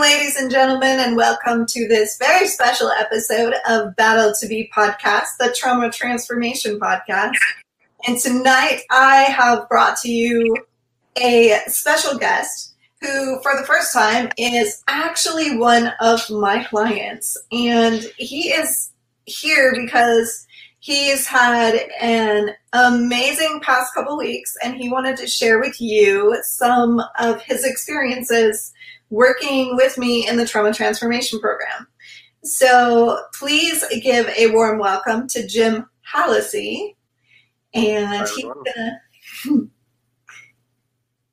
Ladies and gentlemen, and welcome to this very special episode of Battle to Be podcast, the Trauma Transformation podcast. And tonight I have brought to you a special guest who, for the first time, is actually one of my clients. And he is here because he's had an amazing past couple weeks and he wanted to share with you some of his experiences working with me in the trauma transformation program. So please give a warm welcome to Jim Hallisey. And he's gonna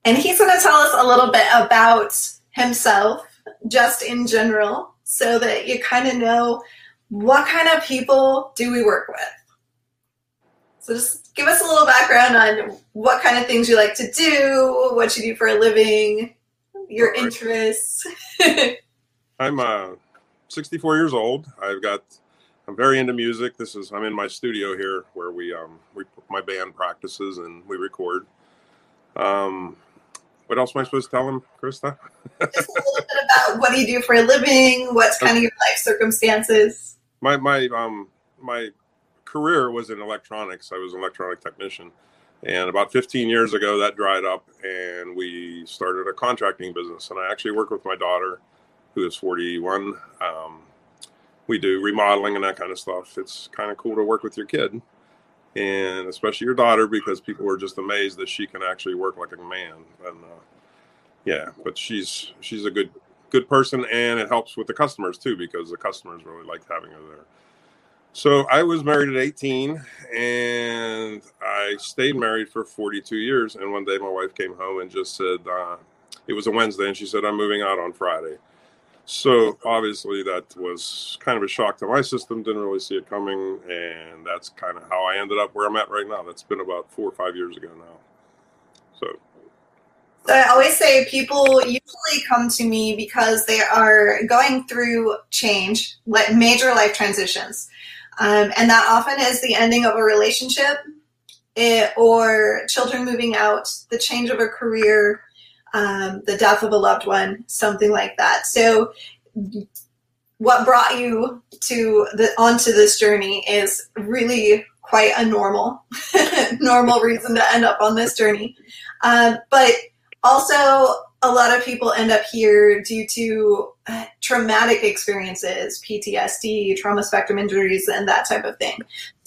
and he's gonna tell us a little bit about himself, just in general, so that you kind of know what kind of people do we work with. So just give us a little background on what kind of things you like to do, what you do for a living, your interests. I'm uh, 64 years old. I've got. I'm very into music. This is. I'm in my studio here where we um we my band practices and we record. Um, what else am I supposed to tell him, Krista? Just a little bit about what do you do for a living? What's kind of your life circumstances? My my um my career was in electronics. I was an electronic technician. And about 15 years ago, that dried up, and we started a contracting business. And I actually work with my daughter, who is 41. Um, we do remodeling and that kind of stuff. It's kind of cool to work with your kid, and especially your daughter, because people are just amazed that she can actually work like a man. And uh, yeah, but she's she's a good good person, and it helps with the customers too, because the customers really like having her there. So I was married at 18 and I stayed married for 42 years. And one day my wife came home and just said, uh, it was a Wednesday, and she said, I'm moving out on Friday. So obviously that was kind of a shock to my system. Didn't really see it coming, and that's kind of how I ended up where I'm at right now. That's been about four or five years ago now. So. I always say people usually come to me because they are going through change, like major life transitions. Um, and that often is the ending of a relationship it, or children moving out, the change of a career, um, the death of a loved one, something like that. So, what brought you to the onto this journey is really quite a normal, normal reason to end up on this journey. Um, but also, a lot of people end up here due to uh, traumatic experiences, PTSD, trauma spectrum injuries, and that type of thing.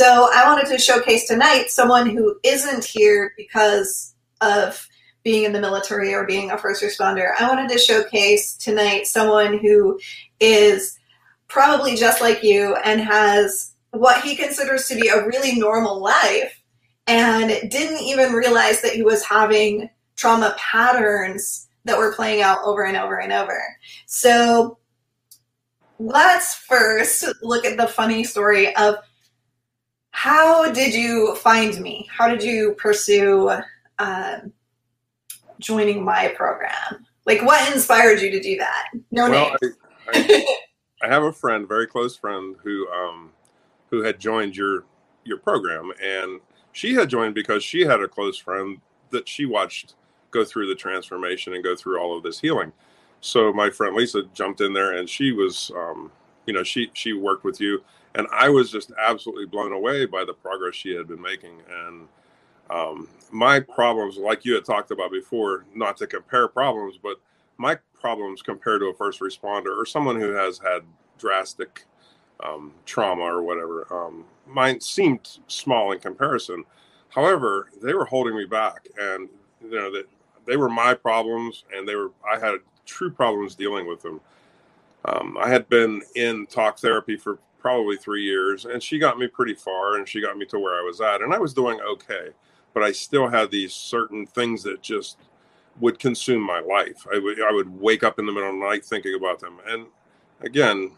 So I wanted to showcase tonight someone who isn't here because of being in the military or being a first responder. I wanted to showcase tonight someone who is probably just like you and has what he considers to be a really normal life and didn't even realize that he was having trauma patterns that were playing out over and over and over. So let's first look at the funny story of how did you find me? How did you pursue um, joining my program? Like, what inspired you to do that? No well, I, I, I, have a friend, very close friend, who um, who had joined your your program, and she had joined because she had a close friend that she watched go through the transformation and go through all of this healing. So my friend Lisa jumped in there and she was, um, you know, she she worked with you, and I was just absolutely blown away by the progress she had been making. And um, my problems, like you had talked about before, not to compare problems, but my problems compared to a first responder or someone who has had drastic um, trauma or whatever, um, mine seemed small in comparison. However, they were holding me back, and you know that they were my problems, and they were I had true problems dealing with them. Um, I had been in talk therapy for probably three years, and she got me pretty far, and she got me to where I was at, and I was doing okay, but I still had these certain things that just would consume my life. I would I would wake up in the middle of the night thinking about them, and again,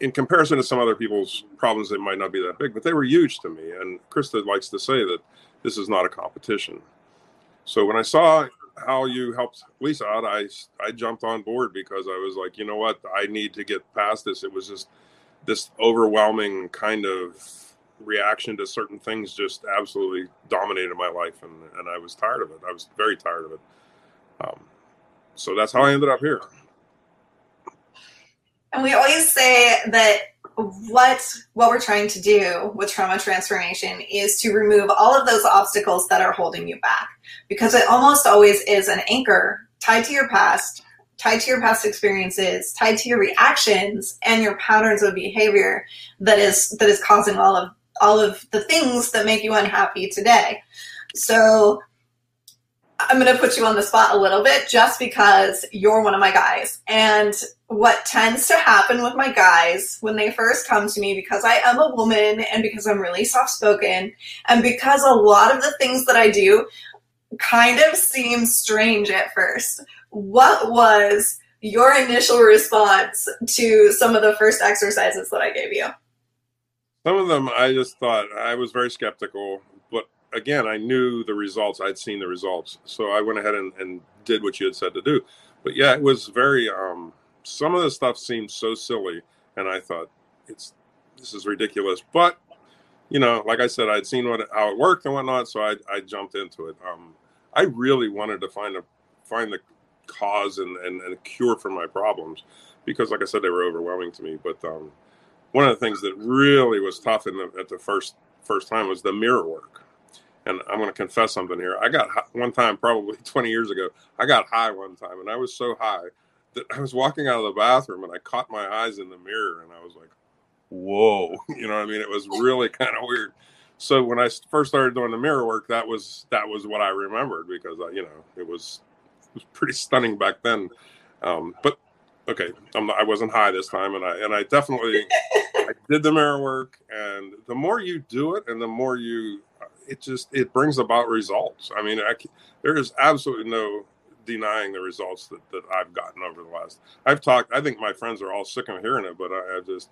in comparison to some other people's problems, they might not be that big, but they were huge to me. And Krista likes to say that this is not a competition. So when I saw how you helped Lisa out, I I jumped on board because I was like, you know what, I need to get past this. It was just this overwhelming kind of reaction to certain things just absolutely dominated my life and, and I was tired of it. I was very tired of it. Um, so that's how I ended up here. And we always say that what what we're trying to do with trauma transformation is to remove all of those obstacles that are holding you back because it almost always is an anchor tied to your past tied to your past experiences tied to your reactions and your patterns of behavior that is that is causing all of all of the things that make you unhappy today so I'm going to put you on the spot a little bit just because you're one of my guys. And what tends to happen with my guys when they first come to me, because I am a woman and because I'm really soft spoken, and because a lot of the things that I do kind of seem strange at first. What was your initial response to some of the first exercises that I gave you? Some of them I just thought I was very skeptical but again, I knew the results. I'd seen the results, so I went ahead and, and did what you had said to do. But yeah, it was very. Um, some of the stuff seemed so silly, and I thought it's this is ridiculous. But you know, like I said, I'd seen what how it worked and whatnot, so I I jumped into it. Um, I really wanted to find a find the cause and, and, and a cure for my problems because, like I said, they were overwhelming to me. But um, one of the things that really was tough in the, at the first first time was the mirror work and I'm going to confess something here. I got high, one time, probably 20 years ago, I got high one time, and I was so high that I was walking out of the bathroom and I caught my eyes in the mirror, and I was like, "Whoa!" You know what I mean? It was really kind of weird. So when I first started doing the mirror work, that was that was what I remembered because I, you know it was it was pretty stunning back then. Um, but okay, I'm not, I wasn't high this time, and I and I definitely I did the mirror work, and the more you do it, and the more you it just it brings about results. I mean, I, there is absolutely no denying the results that, that I've gotten over the last. I've talked. I think my friends are all sick of hearing it, but I, I just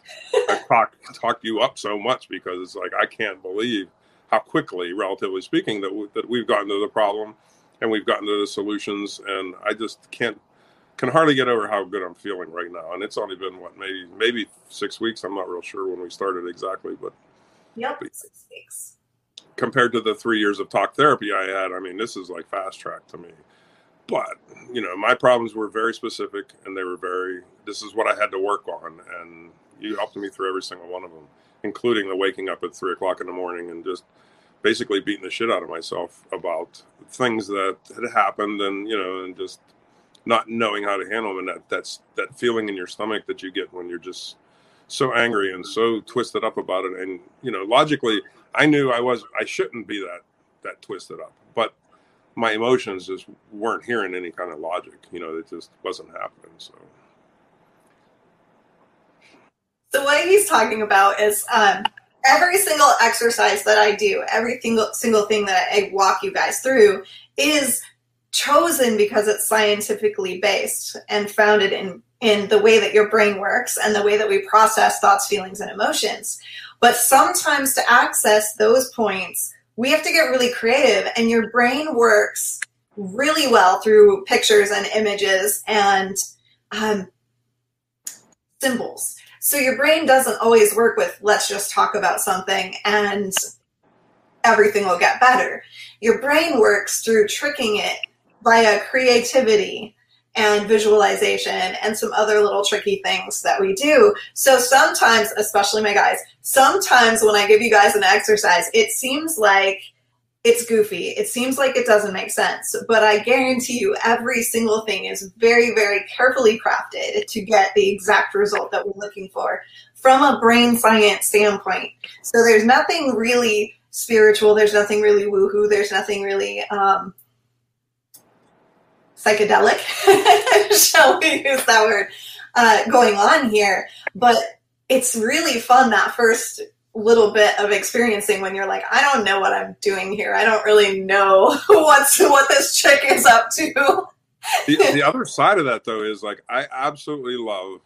I've talked talked you up so much because it's like I can't believe how quickly, relatively speaking, that we, that we've gotten to the problem and we've gotten to the solutions, and I just can't can hardly get over how good I'm feeling right now. And it's only been what maybe maybe six weeks. I'm not real sure when we started exactly, but yep, six weeks compared to the three years of talk therapy I had, I mean, this is like fast track to me. But, you know, my problems were very specific and they were very, this is what I had to work on. And you helped me through every single one of them, including the waking up at three o'clock in the morning and just basically beating the shit out of myself about things that had happened and, you know, and just not knowing how to handle them. And that, that's that feeling in your stomach that you get when you're just so angry and so twisted up about it. And, you know, logically, I knew I was I shouldn't be that that twisted up, but my emotions just weren't hearing any kind of logic. You know, it just wasn't happening. So. So what he's talking about is um, every single exercise that I do, every single single thing that I walk you guys through is chosen because it's scientifically based and founded in in the way that your brain works and the way that we process thoughts, feelings, and emotions. But sometimes to access those points, we have to get really creative, and your brain works really well through pictures and images and um, symbols. So your brain doesn't always work with let's just talk about something and everything will get better. Your brain works through tricking it via creativity and visualization and some other little tricky things that we do. So sometimes, especially my guys, sometimes when I give you guys an exercise, it seems like it's goofy. It seems like it doesn't make sense, but I guarantee you every single thing is very, very carefully crafted to get the exact result that we're looking for from a brain science standpoint. So there's nothing really spiritual. There's nothing really woohoo. There's nothing really, um, psychedelic, shall we use that word, uh, going on here. But it's really fun that first little bit of experiencing when you're like, I don't know what I'm doing here. I don't really know what's what this chick is up to. the, the other side of that though is like I absolutely love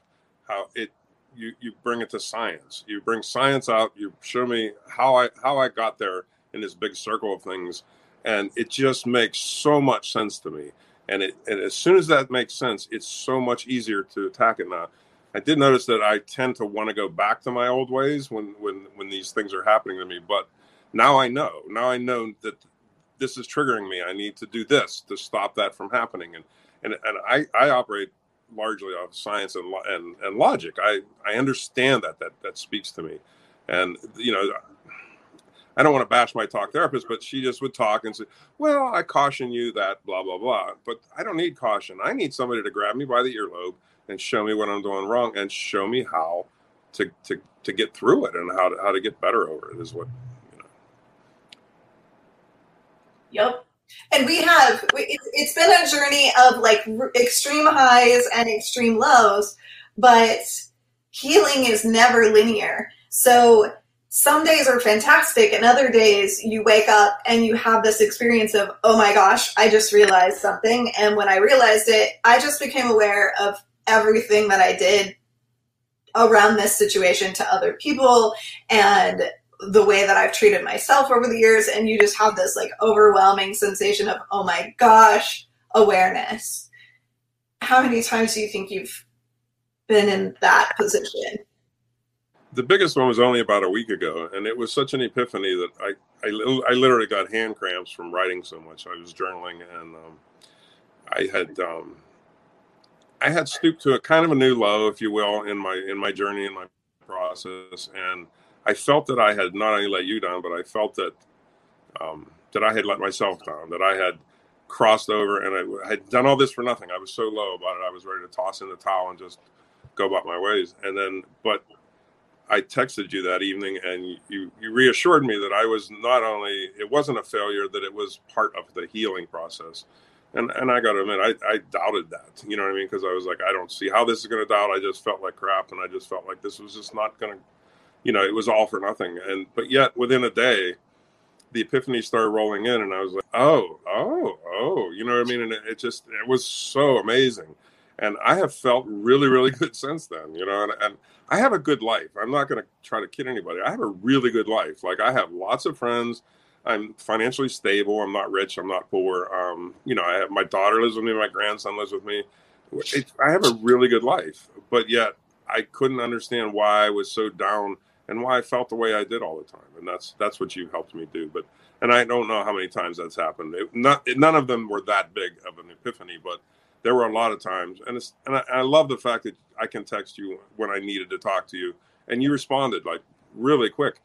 how it you you bring it to science. You bring science out. You show me how I how I got there in this big circle of things, and it just makes so much sense to me. And it and as soon as that makes sense, it's so much easier to attack it now. I did notice that I tend to want to go back to my old ways when when when these things are happening to me, but now I know. Now I know that this is triggering me. I need to do this to stop that from happening. And and and I I operate largely off science and and and logic. I I understand that that that speaks to me, and you know. I don't want to bash my talk therapist, but she just would talk and say, Well, I caution you that blah, blah, blah. But I don't need caution. I need somebody to grab me by the earlobe and show me what I'm doing wrong and show me how to, to, to get through it and how to, how to get better over it is what, you know. Yep. And we have, it's been a journey of like extreme highs and extreme lows, but healing is never linear. So some days are fantastic and other days you wake up and you have this experience of oh my gosh i just realized something. And when i realized it i just became aware of everything that i did around this situation to other people and the way that i've treated myself over the years. And you just have this like overwhelming sensation of oh my gosh awareness. How many times do you think you've been in that position the biggest one was only about a week ago, and it was such an epiphany that I, I, I literally got hand cramps from writing so much. I was journaling, and um, I had um, I had stooped to a kind of a new low, if you will, in my in my journey in my process, and I felt that I had not only let you down, but I felt that um, that I had let myself down, that I had crossed over, and I had done all this for nothing. I was so low about it, I was ready to toss in the towel and just go about my ways. And then, but I texted you that evening, and you you reassured me that I was not only it wasn't a failure, that it was part of the healing process. And and I got to admit, I, I doubted that. You know what I mean? Because I was like, I don't see how this is going to doubt. I just felt like crap, and I just felt like this was just not going to, you know, it was all for nothing. And but yet within a day, the epiphany started rolling in, and I was like, oh, oh, oh, you know what I mean? And it, it just it was so amazing and I have felt really, really good since then. You know, and, and I have a good life. I'm not going to try to kid anybody. I have a really good life. Like I have lots of friends. I'm financially stable. I'm not rich. I'm not poor. Um, you know, I have my daughter lives with me. My grandson lives with me. It, I have a really good life, but yet I couldn't understand why I was so down and why I felt the way I did all the time. And that's that's what you helped me do. But and I don't know how many times that's happened. It, not none of them were that big of an epiphany, but there were a lot of times, and it's and I, I, love the fact that I can text you when I needed to talk to you, and you responded like really quick.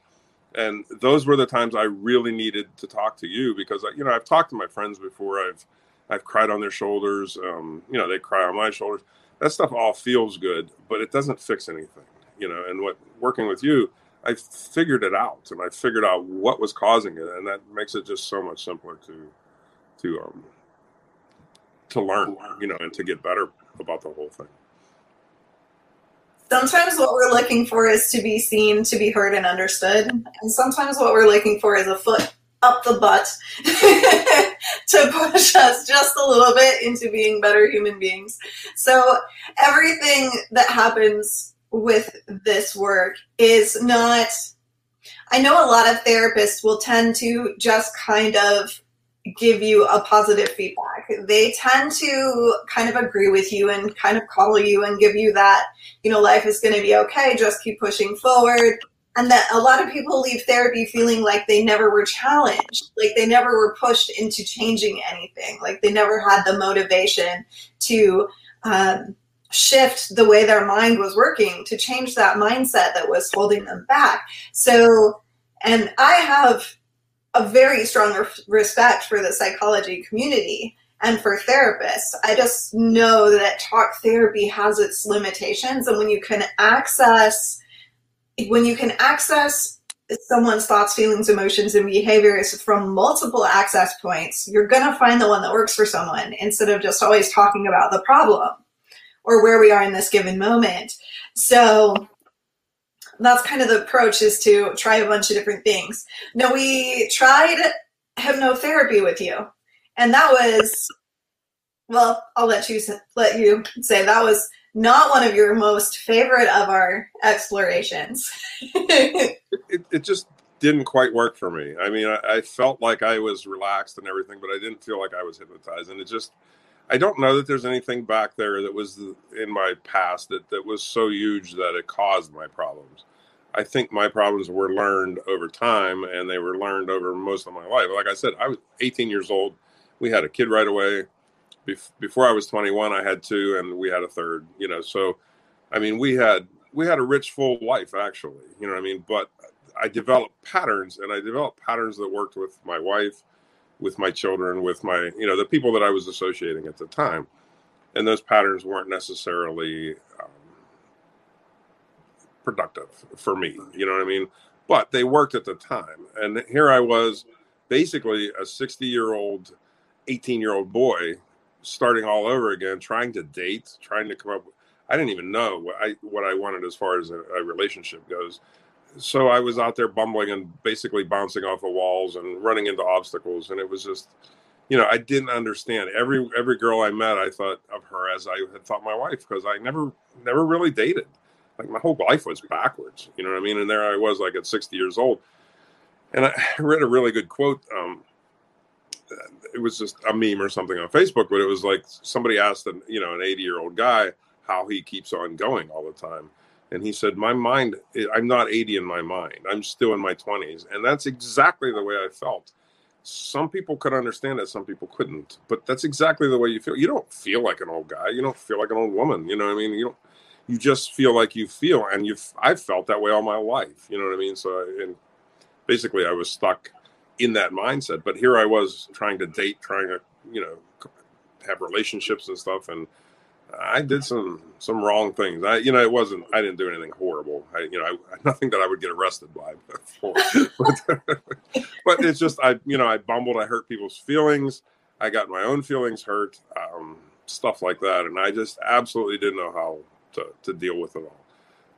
And those were the times I really needed to talk to you because you know I've talked to my friends before. I've I've cried on their shoulders. Um, you know they cry on my shoulders. That stuff all feels good, but it doesn't fix anything. You know, and what working with you, I figured it out, and I figured out what was causing it, and that makes it just so much simpler to to um, to learn, you know, and to get better about the whole thing. Sometimes what we're looking for is to be seen, to be heard, and understood. And sometimes what we're looking for is a foot up the butt to push us just a little bit into being better human beings. So everything that happens with this work is not. I know a lot of therapists will tend to just kind of give you a positive feedback. They tend to kind of agree with you and kind of call you and give you that, you know, life is going to be okay, just keep pushing forward. And that a lot of people leave therapy feeling like they never were challenged, like they never were pushed into changing anything, like they never had the motivation to um, shift the way their mind was working, to change that mindset that was holding them back. So, and I have a very strong respect for the psychology community and for therapists. I just know that talk therapy has its limitations, and when you can access when you can access someone's thoughts, feelings, emotions, and behaviors from multiple access points, you're going to find the one that works for someone instead of just always talking about the problem or where we are in this given moment. So that's kind of the approach is to try a bunch of different things. Now we tried hypnotherapy with you, and that was well, I'll let you let you say that was not one of your most favorite of our explorations. it, it, just didn't quite work for me. I mean, I, I, felt like I was relaxed and everything, but I didn't feel like I was hypnotized, and it just. I don't know that there's anything back there that was in my past that, that was so huge that it caused my problems. I think my problems were learned over time and they were learned over most of my life. Like I said, I was 18 years old. We had a kid right away. bef- before I was 21, I had two, and we had a third. You know, so I mean, we had we had a rich, full life actually. You know what I mean? But I developed patterns, and I developed patterns that worked with my wife, with my children, with my you know the people that I was associating at the time, and those patterns weren't necessarily productive for me. You know what I mean? But they worked at the time, and here I was, basically a 60 year old, 18 year old boy starting all over again, trying to date, trying to come up. With, I didn't even know what I what I wanted as far as a, a, relationship goes. So I was out there bumbling and basically bouncing off of walls and running into obstacles, and it was just, you know, I didn't understand every every girl I met. I thought of her as I had thought my wife because I never never really dated. Like my whole life was backwards, you know what I mean? And there I was, like at 60 years old, and I read a really good quote. Um, it was just a meme or something on Facebook, but it was like somebody asked, an, you know, an 80 year old guy how he keeps on going all the time. And he said, My mind, I'm not 80 in my mind. I'm still in my 20s. And that's exactly the way I felt. Some people could understand it, some people couldn't. But that's exactly the way you feel. You don't feel like an old guy. You don't feel like an old woman. You know what I mean? You don't. You just feel like you feel, and you've. I've felt that way all my life. You know what I mean? So, and basically, I was stuck in that mindset. But here I was trying to date, trying to, you know, have relationships and stuff, and I did some some wrong things. I, you know, it wasn't. I didn't do anything horrible. I, you know, I, nothing that I would get arrested by. but, but it's just, I, you know, I bumbled. I hurt people's feelings. I got my own feelings hurt. Um, stuff like that, and I just absolutely didn't know how to to deal with it all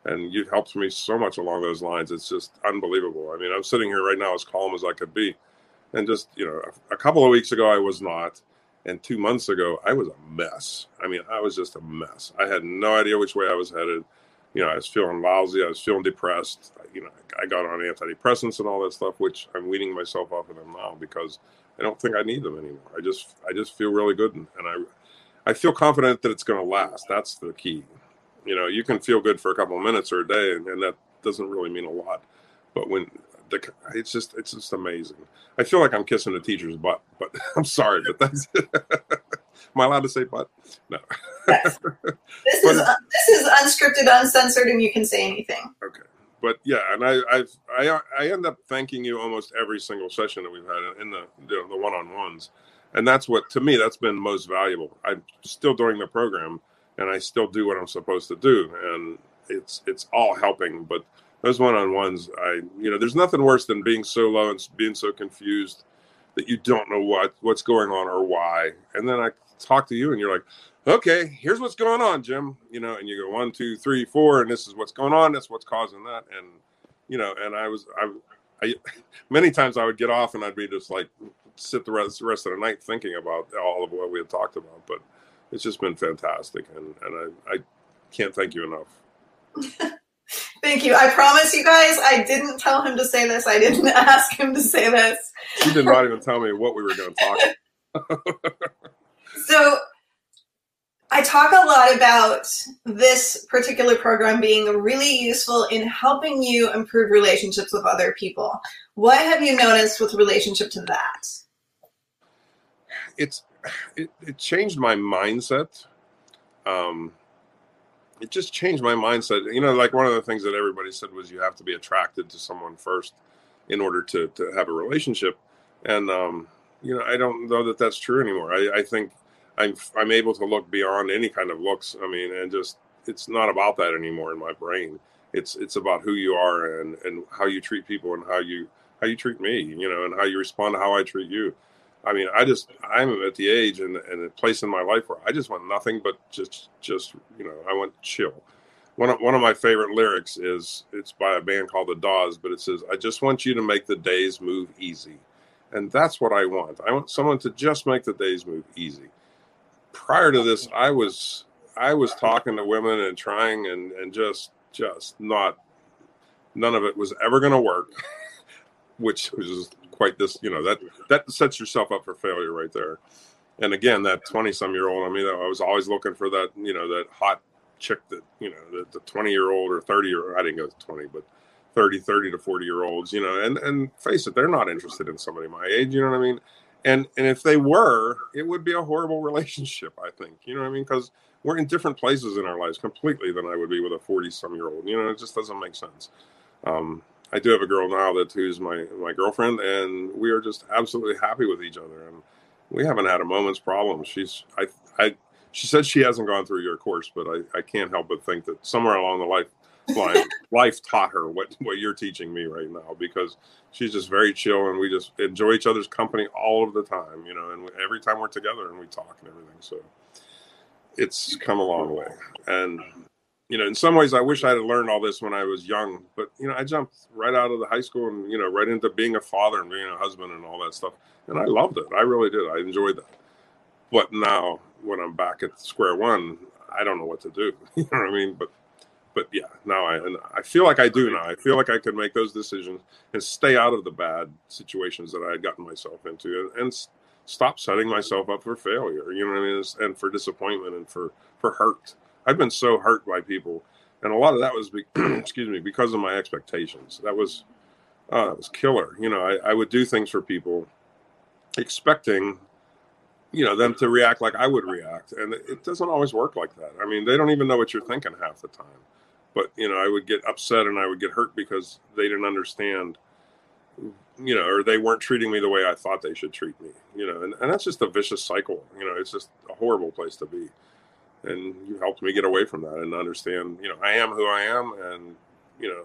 and you've helped me so much along those lines. It's just unbelievable. I mean, I'm sitting here right now as calm as I could be, and just you know, a, couple of weeks ago I was not, and two months ago I was a mess. I mean, I was just a mess. I had no idea which way I was headed. You know, I was feeling lousy. I was feeling depressed. You know, I got on antidepressants and all that stuff, which I'm weaning myself off of them now because I don't think I need them anymore. I just, I just feel really good, and, and I, I feel confident that it's going to last. That's the key you know, you can feel good for a couple of minutes or a day, and, and that doesn't really mean a lot. But when the, it's just it's just amazing. I feel like I'm kissing the teacher's butt, but I'm sorry, but that's. Am I allowed to say butt? No. Yes. This is uh, this is unscripted, uncensored, and you can say anything. Okay, but yeah, and I I've, I I end up thanking you almost every single session that we've had in the the, the one on ones, and that's what to me that's been most valuable. I'm still doing the program and I still do what I'm supposed to do, and it's it's all helping. But those one-on-ones, I you know, there's nothing worse than being so low and being so confused that you don't know what what's going on or why, and then I talk to you, and you're like, okay, here's what's going on, Jim. You know, and you go one, two, three, four, and this is what's going on. That's what's causing that, and you know, and I was I. I, many times I would get off and I'd be just like sit the rest, the rest of the night thinking about all of what we had talked about. But it's just been fantastic, and and I, I can't thank you enough. Thank you. I promise you guys, I didn't tell him to say this. I didn't ask him to say this. He did not even tell me what we were going to talk. so, I talk a lot about this particular program being really useful in helping you improve relationships with other people. What have you noticed with relationship to that? It's it, it changed my mindset. Um, it just changed my mindset. You know, like one of the things that everybody said was you have to be attracted to someone first in order to, to have a relationship. And, um, you know, I don't know that that's true anymore. I, I think I'm, I'm able to look beyond any kind of looks. I mean, and just, it's not about that anymore in my brain. It's, it's about who you are and, and how you treat people and how you, how you treat me, you know, and how you respond to how I treat you. I mean, I just I'm at the age and, and a place in my life where I just want nothing but just just you know I want chill. One of, one of my favorite lyrics is it's by a band called the Dawes, but it says, "I just want you to make the days move easy," and that's what I want. I want someone to just make the days move easy. Prior to this, I was I was talking to women and trying and and just just not none of it was ever going to work, which was quite this you know that that sets yourself up for failure right there and again that 20 some year old i mean i was always looking for that you know that hot chick that you know the 20 year old or 30 year i didn't go to 20 but 30 30 to 40 year olds you know and and face it they're not interested in somebody my age you know what i mean and and if they were, it would be a horrible relationship. I think you know what I mean because we're in different places in our lives completely than I would be with a forty some year old. You know, it just doesn't make sense. Um, I do have a girl now that who's my my girlfriend, and we are just absolutely happy with each other, and we haven't had a moment's problem. She's I I she said she hasn't gone through your course, but I, I can't help but think that somewhere along the life line, life taught her what what you're teaching me right now because she's just very chill and we just enjoy each other's company all of the time, you know, and every time we're together and we talk and everything. So it's come a long way, and you know, in some ways, I wish I had learned all this when I was young. But you know, I jumped right out of the high school and you know, right into being a father and being a husband and all that stuff, and I loved it. I really did. I enjoyed that. But now, when I'm back at square one, I don't know what to do. You know what I mean? But but yeah, now I and I feel like I do now. I feel like I could make those decisions and stay out of the bad situations that I had gotten myself into, and, and stop setting myself up for failure. You know what I mean? And for disappointment and for for hurt. I've been so hurt by people, and a lot of that was, be, excuse me, because of my expectations. That was, uh, was killer. You know, I, I would do things for people, expecting, you know, them to react like I would react, and it doesn't always work like that. I mean, they don't even know what you're thinking half the time. But you know, I would get upset and I would get hurt because they didn't understand you know, or they weren't treating me the way I thought they should treat me, you know, and, and that's just a vicious cycle. You know, it's just a horrible place to be and you helped me get away from that and understand, you know, I am who I am, and you know,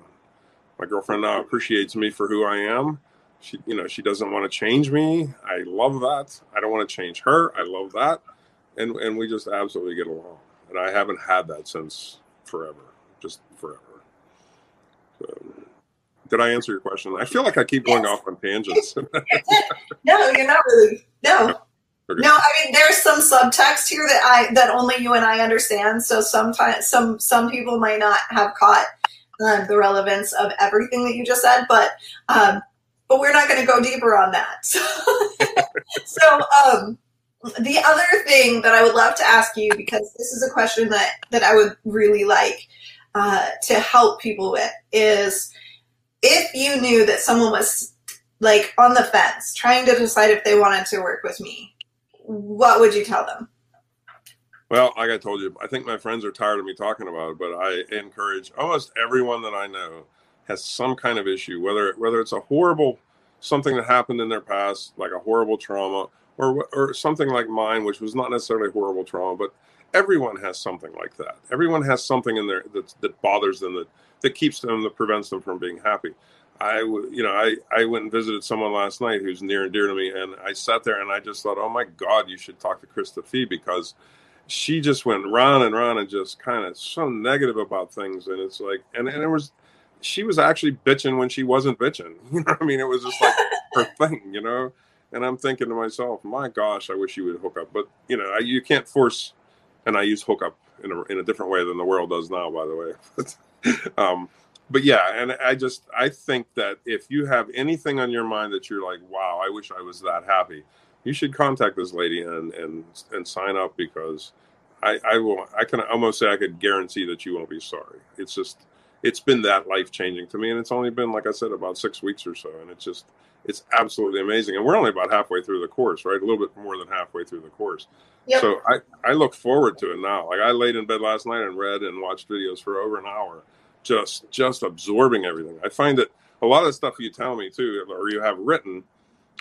my girlfriend now appreciates me for who I am. She, you know, she doesn't want to change me. I love that. I don't want to change her. I love that, and and we just absolutely get along. And I haven't had that since forever, just forever. So, did I answer your question? I feel like I keep going yes. off on tangents. no, you're not really. No, no, I mean there's some subtext here that I that only you and I understand. So sometimes some some people might not have caught um, the relevance of everything that you just said, but um, but we're not going to go deeper on that. so um, the other thing that I would love to ask you because this is a question that that I would really like uh, to help people with is if you knew that someone was like on the fence trying to decide if they wanted to work with me what would you tell them? Well, like I told you, I think my friends are tired of me talking about it, but I encourage almost everyone that I know has some kind of issue, whether whether it's a horrible something that happened in their past, like a horrible trauma, or or something like mine, which was not necessarily a horrible trauma, but everyone has something like that. Everyone has something in there that that bothers them that that keeps them that prevents them from being happy. I you know I I went and visited someone last night who's near and dear to me, and I sat there and I just thought, oh my God, you should talk to Krista Fee because she just went round and round and just kind of so negative about things, and it's like, and and it was, she was actually bitching when she wasn't bitching. You know, I mean, it was just like her thing, you know. And I'm thinking to myself, my gosh, I wish you would hook up, but you know, I, you can't force. And I use hookup in a in a different way than the world does now, by the way. um, but yeah, and I just I think that if you have anything on your mind that you're like, wow, I wish I was that happy, you should contact this lady and and and sign up because I I will I can almost say I could guarantee that you won't be sorry. It's just it's been that life changing to me, and it's only been like I said about six weeks or so, and it's just it's absolutely amazing. And we're only about halfway through the course, right? A little bit more than halfway through the course. Yep. So I I look forward to it now. Like I laid in bed last night and read and watched videos for over an hour just just absorbing everything. I find that a lot of the stuff you tell me too, or you have written,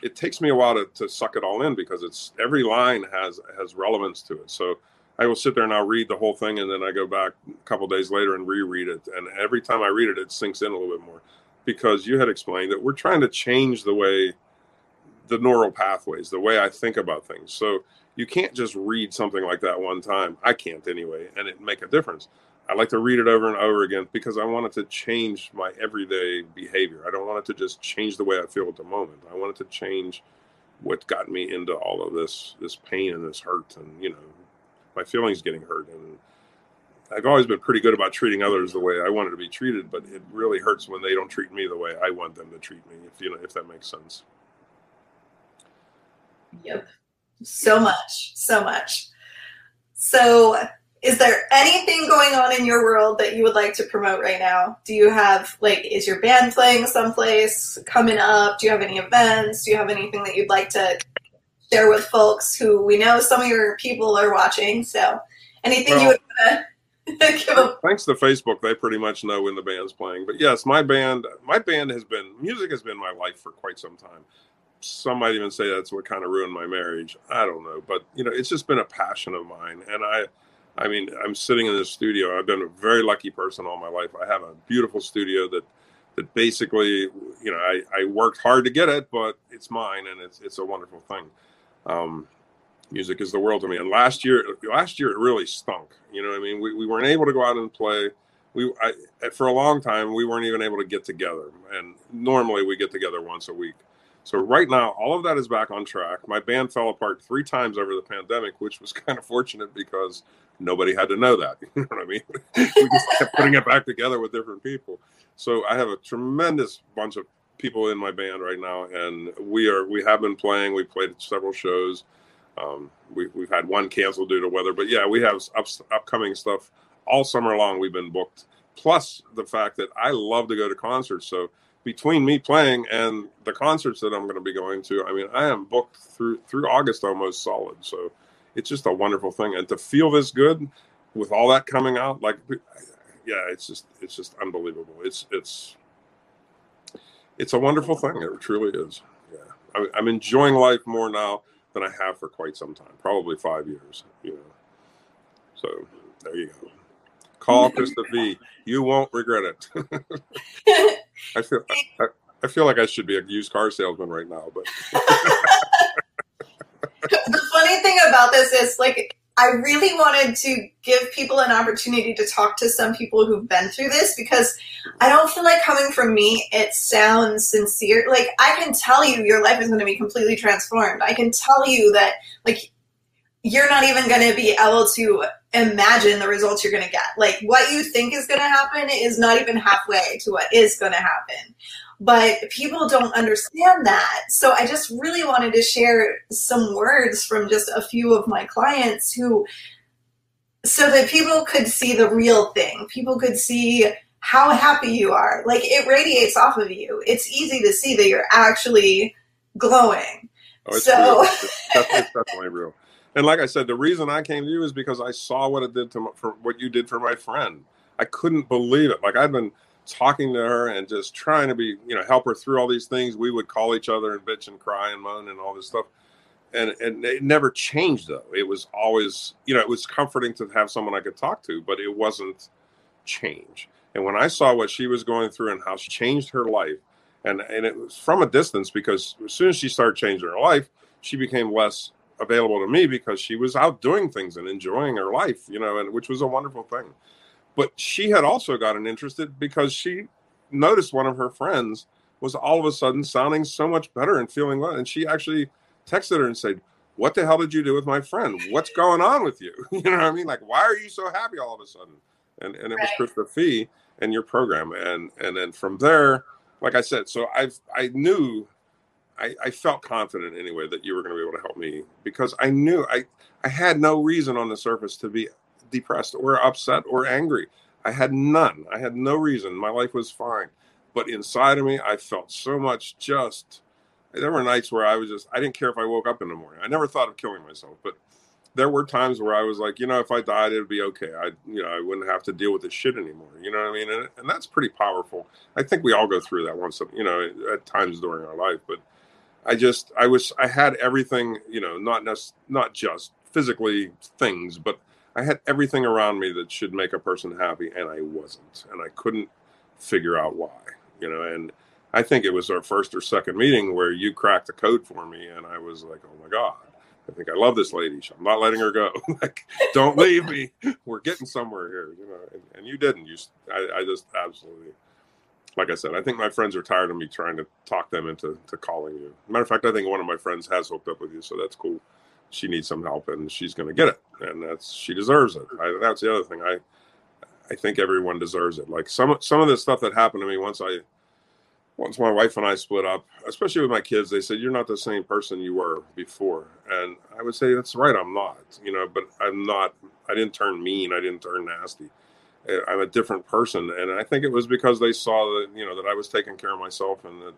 it takes me a while to, to suck it all in because it's every line has has relevance to it. So I will sit there and I'll read the whole thing, and then I go back a couple days later and reread it. And every time I read it, it sinks in a little bit more because you had explained that we're trying to change the way the neural pathways, the way I think about things. So you can't just read something like that one time. I can't anyway, and it make a difference. I like to read it over and over again because I want it to change my everyday behavior. I don't want it to just change the way I feel at the moment. I want it to change what got me into all of this this pain and this hurt and you know my feelings getting hurt and I've always been pretty good about treating others the way I wanted to be treated, but it really hurts when they don't treat me the way I want them to treat me. If you know, if that makes sense. Yep. So much, so much. So is there anything going on in your world that you would like to promote right now? Do you have like is your band playing someplace coming up? Do you have any events? Do you have anything that you'd like to share with folks who we know some of your people are watching. So, anything well, you would want to give them? Thanks to Facebook, they pretty much know when the band's playing. But yes, my band, my band has been music has been my life for quite some time. Some might even say that's what kind of ruined my marriage. I don't know, but you know, it's just been a passion of mine, and I. I mean, I'm sitting in this studio. I've been a very lucky person all my life. I have a beautiful studio that that basically, you know, I, I worked hard to get it, but it's mine and it's it's a wonderful thing. Um, music is the world to me. And last year, last year it really stunk. You know, I mean, we, we weren't able to go out and play. We I, for a long time we weren't even able to get together, and normally we get together once a week. So right now, all of that is back on track. My band fell apart three times over the pandemic, which was kind of fortunate because nobody had to know that. You know what I mean? we just kept putting it back together with different people. So I have a tremendous bunch of people in my band right now, and we are we have been playing. We played several shows. Um, we, we've had one canceled due to weather, but yeah, we have up, upcoming stuff all summer long. We've been booked. Plus the fact that I love to go to concerts, so between me playing and the concerts that I'm going to be going to, I mean, I am booked through through August almost solid. So it's just a wonderful thing, and to feel this good with all that coming out, like yeah, it's just it's just unbelievable. It's it's it's a wonderful thing. It truly is. Yeah, I, I'm enjoying life more now than I have for quite some time, probably five years. You know, so there you go. Call Krista Fee. You won't regret it. I feel I, I, feel like I should be a used car salesman right now, but. the funny thing about this is like I really wanted to give people an opportunity to talk to some people who've been through this because I don't feel like coming from me, it sounds sincere. Like, I can tell you your life is going to be completely transformed. I can tell you that, like, you're not even going to be able to imagine the results you're going to get. Like, what you think is going to happen is not even halfway to what is going to happen but people don't understand that. So I just really wanted to share some words from just a few of my clients who, so that people could see the real thing. People could see how happy you are. Like it radiates off of you. It's easy to see that you're actually glowing. Oh, it's so it's, it's definitely real. And like I said, the reason I came to you is because I saw what it did to my, for what you did for my friend. I couldn't believe it. Like I've been talking to her and just trying to be, you know, help her through all these things. We would call each other and bitch and cry and moan and all this stuff. And and it never changed though. It was always, you know, it was comforting to have someone I could talk to, but it wasn't change. And when I saw what she was going through and how she changed her life, and and it was from a distance because as soon as she started changing her life, she became less available to me because she was out doing things and enjoying her life, you know, and which was a wonderful thing. But she had also gotten interested because she noticed one of her friends was all of a sudden sounding so much better and feeling well. And she actually texted her and said, What the hell did you do with my friend? What's going on with you? You know what I mean? Like, why are you so happy all of a sudden? And and it right. was Krista Fee and your program. And and then from there, like I said, so I've I knew I, I felt confident anyway that you were going to be able to help me because I knew I I had no reason on the surface to be depressed or upset or angry. I had none. I had no reason. My life was fine. But inside of me, I felt so much just. There were nights where I was just, I didn't care if I woke up in the morning. I never thought of killing myself, but there were times where I was like, you know, if I died, it would be okay. I, you know, I wouldn't have to deal with this shit anymore. You know what I mean? And, and that's pretty powerful. I think we all go through that once, you know, at times during our life. But I just, I was, I had everything, you know, not just, not just physically things, but I had everything around me that should make a person happy, and I wasn't, and I couldn't figure out why. You know, and I think it was our first or second meeting where you cracked the code for me, and I was like, "Oh my god, I think I love this lady. I'm not letting her go. like, don't leave me. We're getting somewhere here." You know, and, and you didn't. You, I, I just absolutely like I said, I think my friends are tired of me trying to talk them into to calling you. Matter of fact, I think one of my friends has hooked up with you, so that's cool. She needs some help and she's going to get it and that's she deserves it. I, that's the other thing. I i think everyone deserves it. Like some some of the stuff that happened to me once i once my wife and i split up especially with my kids they said you're not the same person you were before. And i would say that's right i'm not you know but i'm not i didn't turn mean i didn't turn nasty i'm a different person and i think it was because they saw that you know that i was taking care of myself and that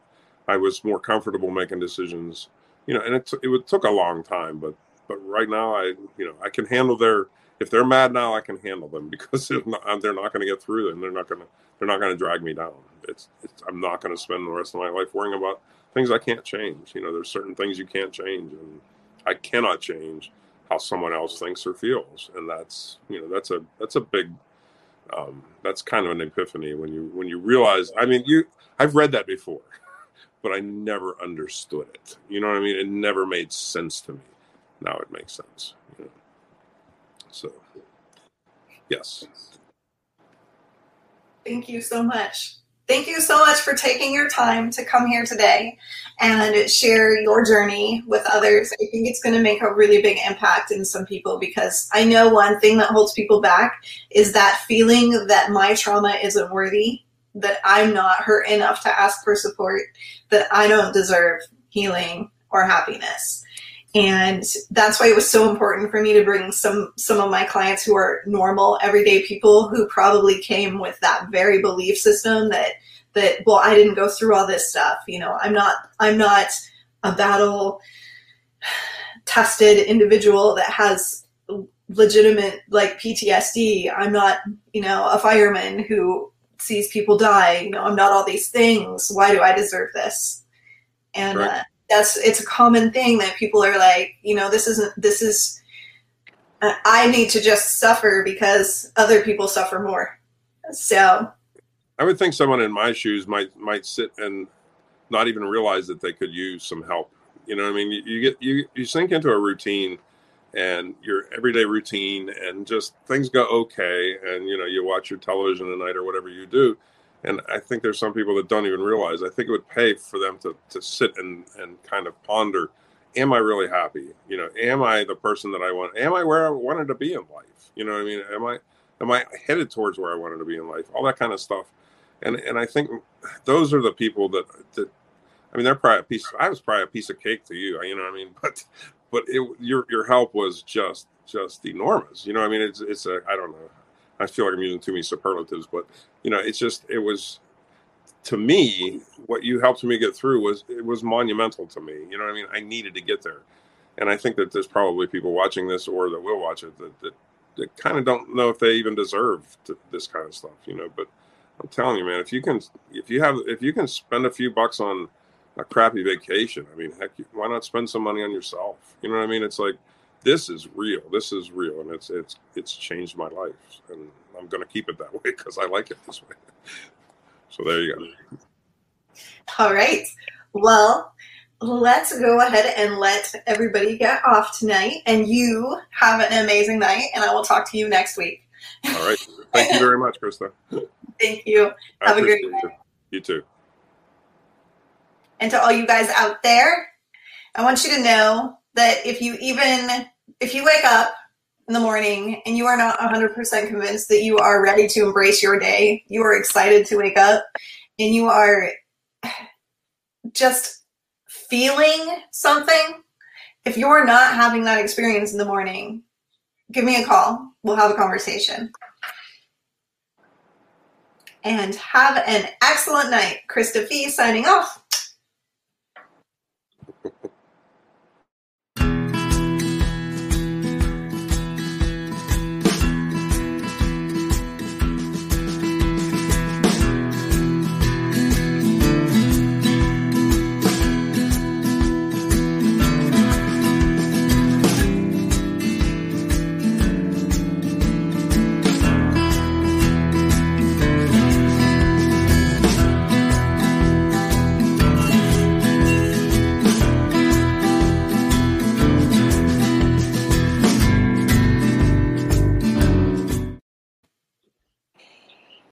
i was more comfortable making decisions you know, and it, it took a long time, but, but right now I, you know, I can handle their, if they're mad now, I can handle them because not, they're not going to get through and they're not going to, they're not going to drag me down. It's, it's I'm not going to spend the rest of my life worrying about things I can't change. You know, there's certain things you can't change and I cannot change how someone else thinks or feels. And that's, you know, that's a, that's a big, um, that's kind of an epiphany when you, when you realize, I mean, you, I've read that before, but I never understood it. You know what I mean? It never made sense to me. Now it makes sense. You know? So, yes. Thank you so much. Thank you so much for taking your time to come here today and share your journey with others. I think it's going to make a really big impact in some people because I know one thing that holds people back is that feeling that my trauma isn't worthy, that I'm not hurt enough to ask for support, that I don't deserve healing or happiness and that's why it was so important for me to bring some some of my clients who are normal everyday people who probably came with that very belief system that that well i didn't go through all this stuff. You know i'm not i'm not a battle tested individual that has legitimate like ptsd i'm not you know a fireman who sees people die. You know i'm not all these things. Why do i deserve this? And right. uh, that's it's a common thing that people are like, you know, this isn't this is uh, I need to just suffer because other people suffer more. So I would think someone in my shoes might might sit and not even realize that they could use some help. You know, I mean, you, you get you you sink into a routine and your everyday routine and just things go okay and you know you watch your television at night or whatever you do and I think there's some people that don't even realize. I think it would pay for them to to sit and and kind of ponder: Am I really happy? You know, am I the person that I want? Am I where I wanted to be in life? You know, what I mean, am I am I headed towards where I wanted to be in life? All that kind of stuff. And and I think those are the people that that. I mean, they're probably a piece. I was probably a piece of cake to you. You know what I mean? But but it, your your help was just just enormous. You know, I mean, it's it's a I don't know I feel like I'm using too many superlatives, but you know, it's just it was to me what you helped me get through was it was monumental to me. You know what I mean? I needed to get there, and I think that there's probably people watching this or that will watch it that that, that kind of don't know if they even deserve to, this kind of stuff. You know, but I'm telling you, man, if you can, if you have, if you can spend a few bucks on a crappy vacation, I mean, heck, why not spend some money on yourself? You know what I mean? It's like this is real. This is real, and it's it's it's changed my life, and I'm going to keep it that way because I like it this way. So there you go. All right. Well, let's go ahead and let everybody get off tonight, and you have an amazing night, and I will talk to you next week. All right. Thank you very much, Krista. Thank you. I have a great night. You. you too. And to all you guys out there, I want you to know that if you even if you wake up in the morning and you are not 100% convinced that you are ready to embrace your day, you are excited to wake up, and you are just feeling something, if you're not having that experience in the morning, give me a call. We'll have a conversation. And have an excellent night. Krista Fee signing off.